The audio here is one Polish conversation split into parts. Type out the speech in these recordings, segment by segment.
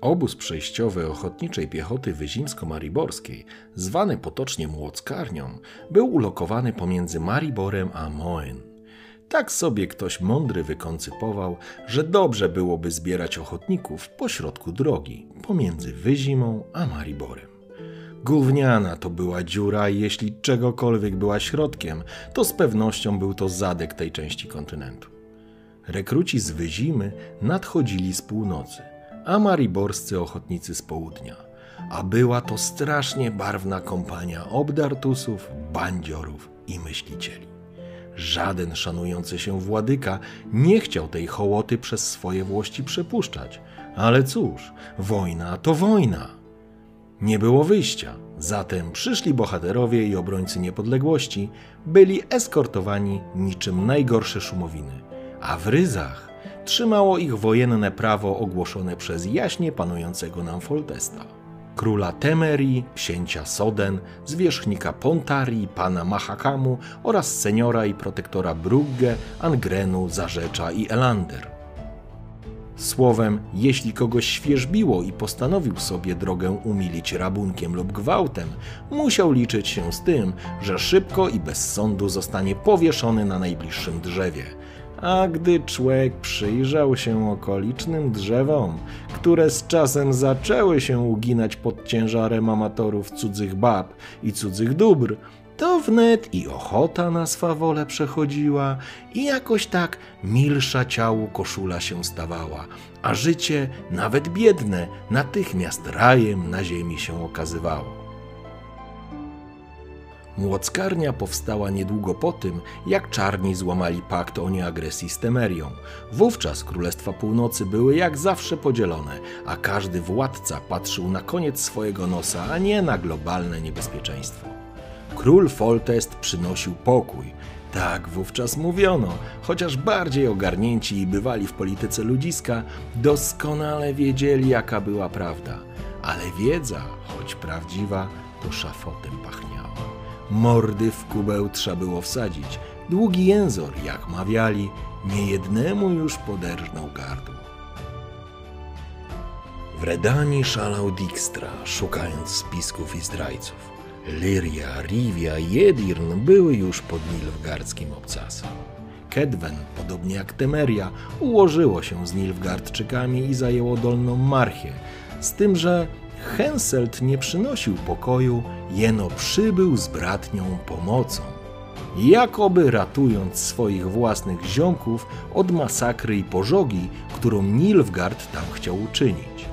Obóz przejściowy Ochotniczej Piechoty Wyzimsko-Mariborskiej, zwany potocznie Młockarnią, był ulokowany pomiędzy Mariborem a Moen. Tak sobie ktoś mądry wykoncypował, że dobrze byłoby zbierać ochotników pośrodku drogi, pomiędzy Wyzimą a Mariborem. Gówniana to była dziura i jeśli czegokolwiek była środkiem, to z pewnością był to zadek tej części kontynentu. Rekruci z Wyzimy nadchodzili z północy a mariborscy ochotnicy z południa. A była to strasznie barwna kompania obdartusów, bandziorów i myślicieli. Żaden szanujący się władyka nie chciał tej hołoty przez swoje włości przepuszczać. Ale cóż, wojna to wojna. Nie było wyjścia, zatem przyszli bohaterowie i obrońcy niepodległości byli eskortowani niczym najgorsze szumowiny, a w ryzach trzymało ich wojenne prawo ogłoszone przez jaśnie panującego nam Foltesta. Króla Temerii, księcia Soden, zwierzchnika Pontarii, pana Mahakamu oraz seniora i protektora Brugge, Angrenu, Zarzecza i Elander. Słowem, jeśli kogoś świeżbiło i postanowił sobie drogę umilić rabunkiem lub gwałtem, musiał liczyć się z tym, że szybko i bez sądu zostanie powieszony na najbliższym drzewie – a gdy człowiek przyjrzał się okolicznym drzewom, które z czasem zaczęły się uginać pod ciężarem amatorów cudzych bab i cudzych dóbr, to wnet i ochota na swawole przechodziła i jakoś tak milsza ciału koszula się stawała, a życie, nawet biedne, natychmiast rajem na ziemi się okazywało. Młockarnia powstała niedługo po tym, jak czarni złamali pakt o nieagresji z Temerią. Wówczas Królestwa Północy były jak zawsze podzielone, a każdy władca patrzył na koniec swojego nosa, a nie na globalne niebezpieczeństwo. Król Foltest przynosił pokój. Tak wówczas mówiono, chociaż bardziej ogarnięci i bywali w polityce ludziska, doskonale wiedzieli, jaka była prawda. Ale wiedza, choć prawdziwa, to szafotem pachniała. Mordy w kubeł trzeba było wsadzić. Długi jęzor, jak mawiali, niejednemu już poderżnął gardło. W Redanii szalał Dijkstra, szukając spisków i zdrajców. Lyria, Rivia i Edirn były już pod nilfgardzkim obcasem. Kedwen, podobnie jak Temeria, ułożyło się z Nilfgardczykami i zajęło Dolną Marchię, z tym, że Henselt nie przynosił pokoju, jeno przybył z bratnią pomocą. Jakoby ratując swoich własnych ziomków od masakry i pożogi, którą Nilfgaard tam chciał uczynić.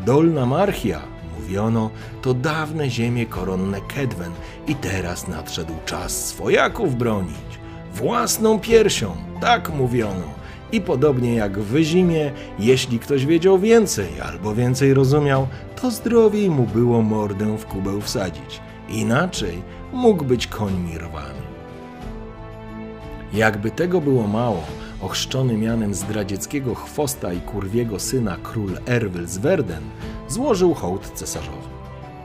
Dolna Marchia, mówiono, to dawne ziemie koronne Kedwen i teraz nadszedł czas swojaków bronić. Własną piersią, tak mówiono i podobnie jak w zimie, jeśli ktoś wiedział więcej albo więcej rozumiał, to zdrowiej mu było mordę w kubeł wsadzić. Inaczej mógł być końmi rwany. Jakby tego było mało, ochrzczony mianem zdradzieckiego chwosta i kurwiego syna król Erwyl z Werden złożył hołd cesarzowi.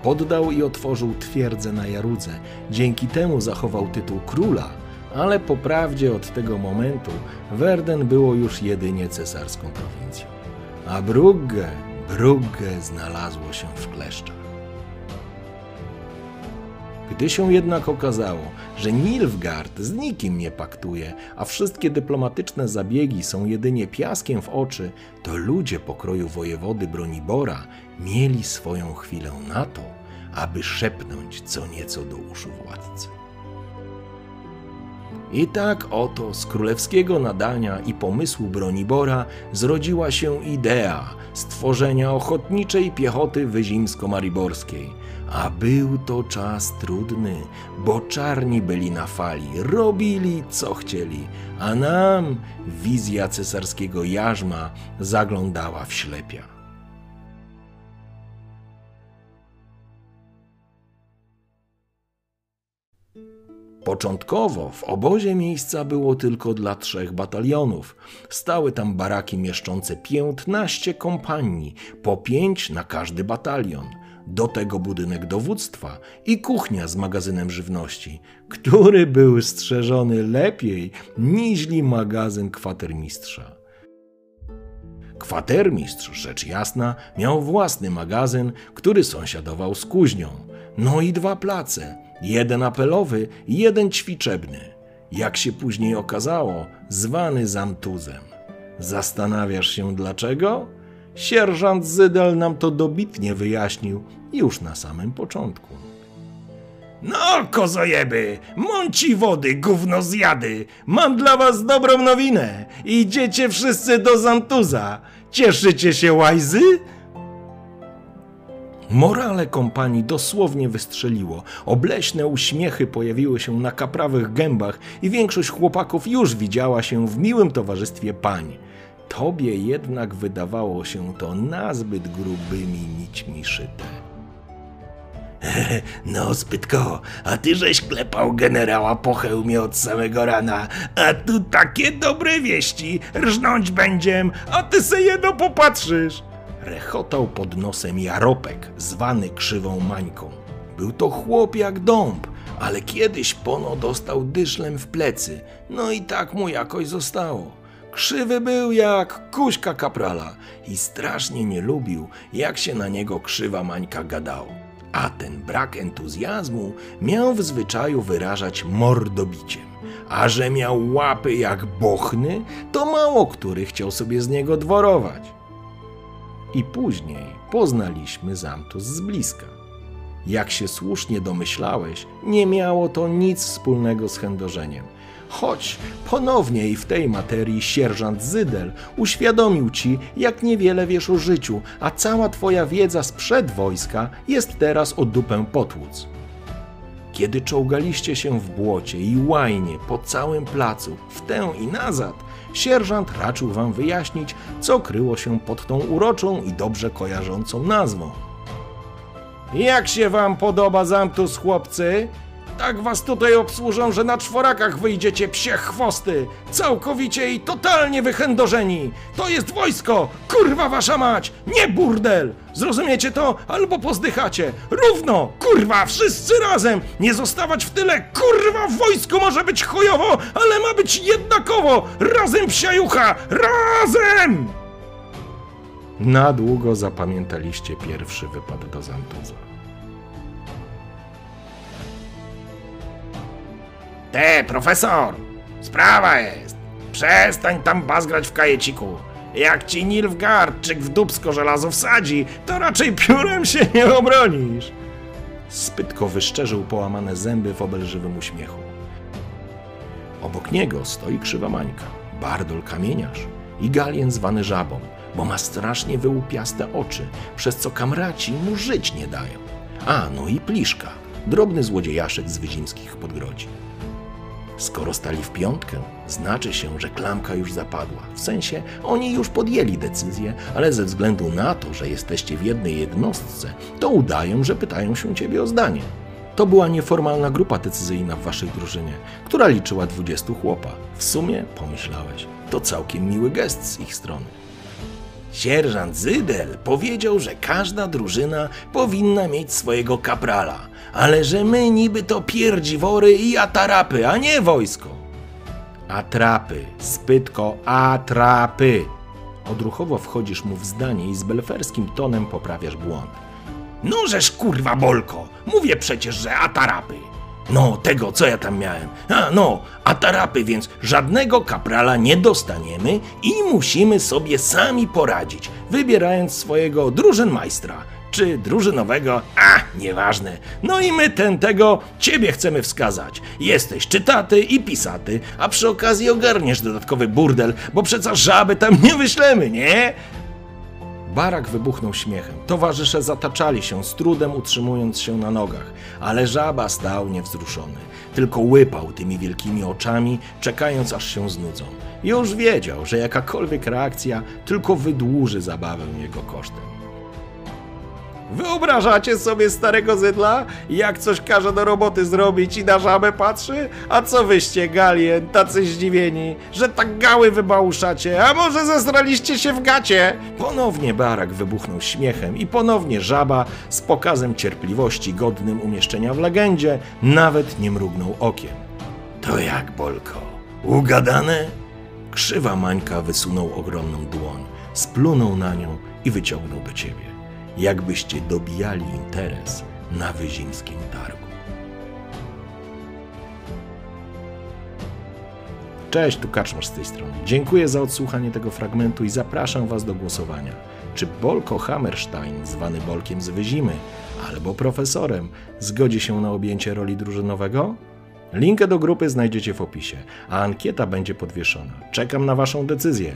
Poddał i otworzył twierdzę na Jarudze, dzięki temu zachował tytuł króla – ale po prawdzie od tego momentu Werden było już jedynie cesarską prowincją. A Brugge, Brugge znalazło się w kleszczach. Gdy się jednak okazało, że Nilfgaard z nikim nie paktuje, a wszystkie dyplomatyczne zabiegi są jedynie piaskiem w oczy, to ludzie pokroju wojewody Bronibora mieli swoją chwilę na to, aby szepnąć co nieco do uszu władcy. I tak oto z królewskiego nadania i pomysłu Bronibora zrodziła się idea, stworzenia ochotniczej piechoty wyzimsko-mariborskiej. A był to czas trudny, bo czarni byli na fali, robili co chcieli, a nam wizja cesarskiego jarzma zaglądała w ślepia. Początkowo w obozie miejsca było tylko dla trzech batalionów. Stały tam baraki mieszczące 15 kompanii, po pięć na każdy batalion. Do tego budynek dowództwa i kuchnia z magazynem żywności, który był strzeżony lepiej niźli magazyn kwatermistrza. Kwatermistrz, rzecz jasna, miał własny magazyn, który sąsiadował z kuźnią. No i dwa place, jeden apelowy jeden ćwiczebny. Jak się później okazało, zwany zamtuzem. Zastanawiasz się dlaczego? Sierżant Zydel nam to dobitnie wyjaśnił już na samym początku. No, kozojeby, mąci wody, gówno zjady. Mam dla was dobrą nowinę. Idziecie wszyscy do Zantuza. Cieszycie się, łajzy? Morale kompanii dosłownie wystrzeliło. Obleśne uśmiechy pojawiły się na kaprawych gębach i większość chłopaków już widziała się w miłym towarzystwie pań. Tobie jednak wydawało się to nazbyt grubymi nićmi szyte. No, Spytko, a ty żeś klepał generała po hełmie od samego rana, a tu takie dobre wieści, rżnąć będziem, a ty se jedno popatrzysz. Rechotał pod nosem Jaropek, zwany krzywą Mańką. Był to chłop jak dąb, ale kiedyś pono dostał dyszlem w plecy, no i tak mu jakoś zostało. Krzywy był jak kuśka kaprala i strasznie nie lubił, jak się na niego krzywa Mańka gadało. A ten brak entuzjazmu miał w zwyczaju wyrażać mordobiciem. A że miał łapy jak bochny, to mało który chciał sobie z niego dworować i później poznaliśmy Zamtus z bliska. Jak się słusznie domyślałeś, nie miało to nic wspólnego z chędożeniem. Choć ponownie i w tej materii sierżant Zydel uświadomił ci, jak niewiele wiesz o życiu, a cała twoja wiedza sprzed wojska jest teraz o dupę potłuc. Kiedy czołgaliście się w błocie i łajnie po całym placu, w tę i nazad, sierżant raczył wam wyjaśnić, co kryło się pod tą uroczą i dobrze kojarzącą nazwą. Jak się wam podoba zamtus, chłopcy? Tak was tutaj obsłużą, że na czworakach wyjdziecie psie chwosty, całkowicie i totalnie wychędożeni. To jest wojsko, kurwa wasza mać, nie burdel. Zrozumiecie to? Albo pozdychacie. Równo, kurwa, wszyscy razem. Nie zostawać w tyle, kurwa, w wojsku może być chujowo, ale ma być jednakowo. Razem psiajucha, razem! Na długo zapamiętaliście pierwszy wypad do Zantuza. Te, profesor! Sprawa jest! Przestań tam bazgrać w kajeciku. Jak ci Nilfgaardczyk w dubsko żelazo wsadzi, to raczej piórem się nie obronisz. Spytko wyszczerzył połamane zęby w obelżywym uśmiechu. Obok niego stoi krzywa Mańka, Bardol kamieniarz i Galien zwany żabą, bo ma strasznie wyłupiaste oczy, przez co kamraci mu żyć nie dają. A, no i Pliszka, drobny złodziejaszek z wyzimskich podgrodzi. Skoro stali w piątkę, znaczy się, że klamka już zapadła. W sensie oni już podjęli decyzję, ale ze względu na to, że jesteście w jednej jednostce, to udają, że pytają się ciebie o zdanie. To była nieformalna grupa decyzyjna w waszej drużynie, która liczyła 20 chłopa. W sumie, pomyślałeś, to całkiem miły gest z ich strony. Sierżant Zydel powiedział, że każda drużyna powinna mieć swojego kaprala, ale że my niby to pierdziwory i atarapy, a nie wojsko. Atrapy, spytko, atrapy. Odruchowo wchodzisz mu w zdanie i z belferskim tonem poprawiasz błąd. No żeż kurwa bolko, mówię przecież, że atarapy. No, tego, co ja tam miałem. A, no, atarapy, więc żadnego kaprala nie dostaniemy i musimy sobie sami poradzić, wybierając swojego drużynmajstra czy drużynowego, a nieważne. No i my ten tego ciebie chcemy wskazać. Jesteś czytaty i pisaty, a przy okazji ogarniesz dodatkowy burdel, bo przecież żaby tam nie wyślemy, nie? Barak wybuchnął śmiechem. Towarzysze zataczali się, z trudem utrzymując się na nogach, ale żaba stał niewzruszony. Tylko łypał tymi wielkimi oczami, czekając aż się znudzą. Już wiedział, że jakakolwiek reakcja tylko wydłuży zabawę jego kosztem. Wyobrażacie sobie starego zydla, jak coś każe do roboty zrobić i na żabę patrzy? A co wyście, galien, tacy zdziwieni, że tak gały wybałuszacie? A może zesraliście się w gacie? Ponownie barak wybuchnął śmiechem i ponownie żaba z pokazem cierpliwości godnym umieszczenia w legendzie nawet nie mrugnął okiem. To jak, Bolko? Ugadane? Krzywa Mańka wysunął ogromną dłoń, splunął na nią i wyciągnął do ciebie jakbyście dobijali interes na wyzimskim targu. Cześć, tu Kaczmarz z tej strony. Dziękuję za odsłuchanie tego fragmentu i zapraszam Was do głosowania. Czy Bolko Hammerstein, zwany Bolkiem z Wyzimy, albo profesorem, zgodzi się na objęcie roli drużynowego? Linkę do grupy znajdziecie w opisie, a ankieta będzie podwieszona. Czekam na Waszą decyzję.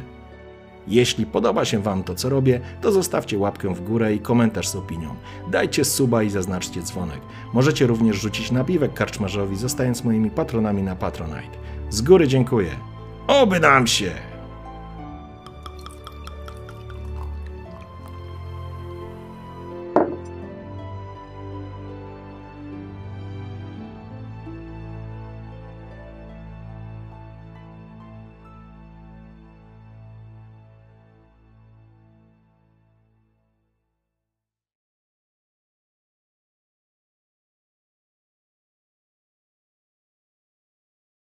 Jeśli podoba się Wam to, co robię, to zostawcie łapkę w górę i komentarz z opinią. Dajcie suba i zaznaczcie dzwonek. Możecie również rzucić napiwek karczmarzowi, zostając moimi patronami na Patronite. Z góry dziękuję. Oby nam się!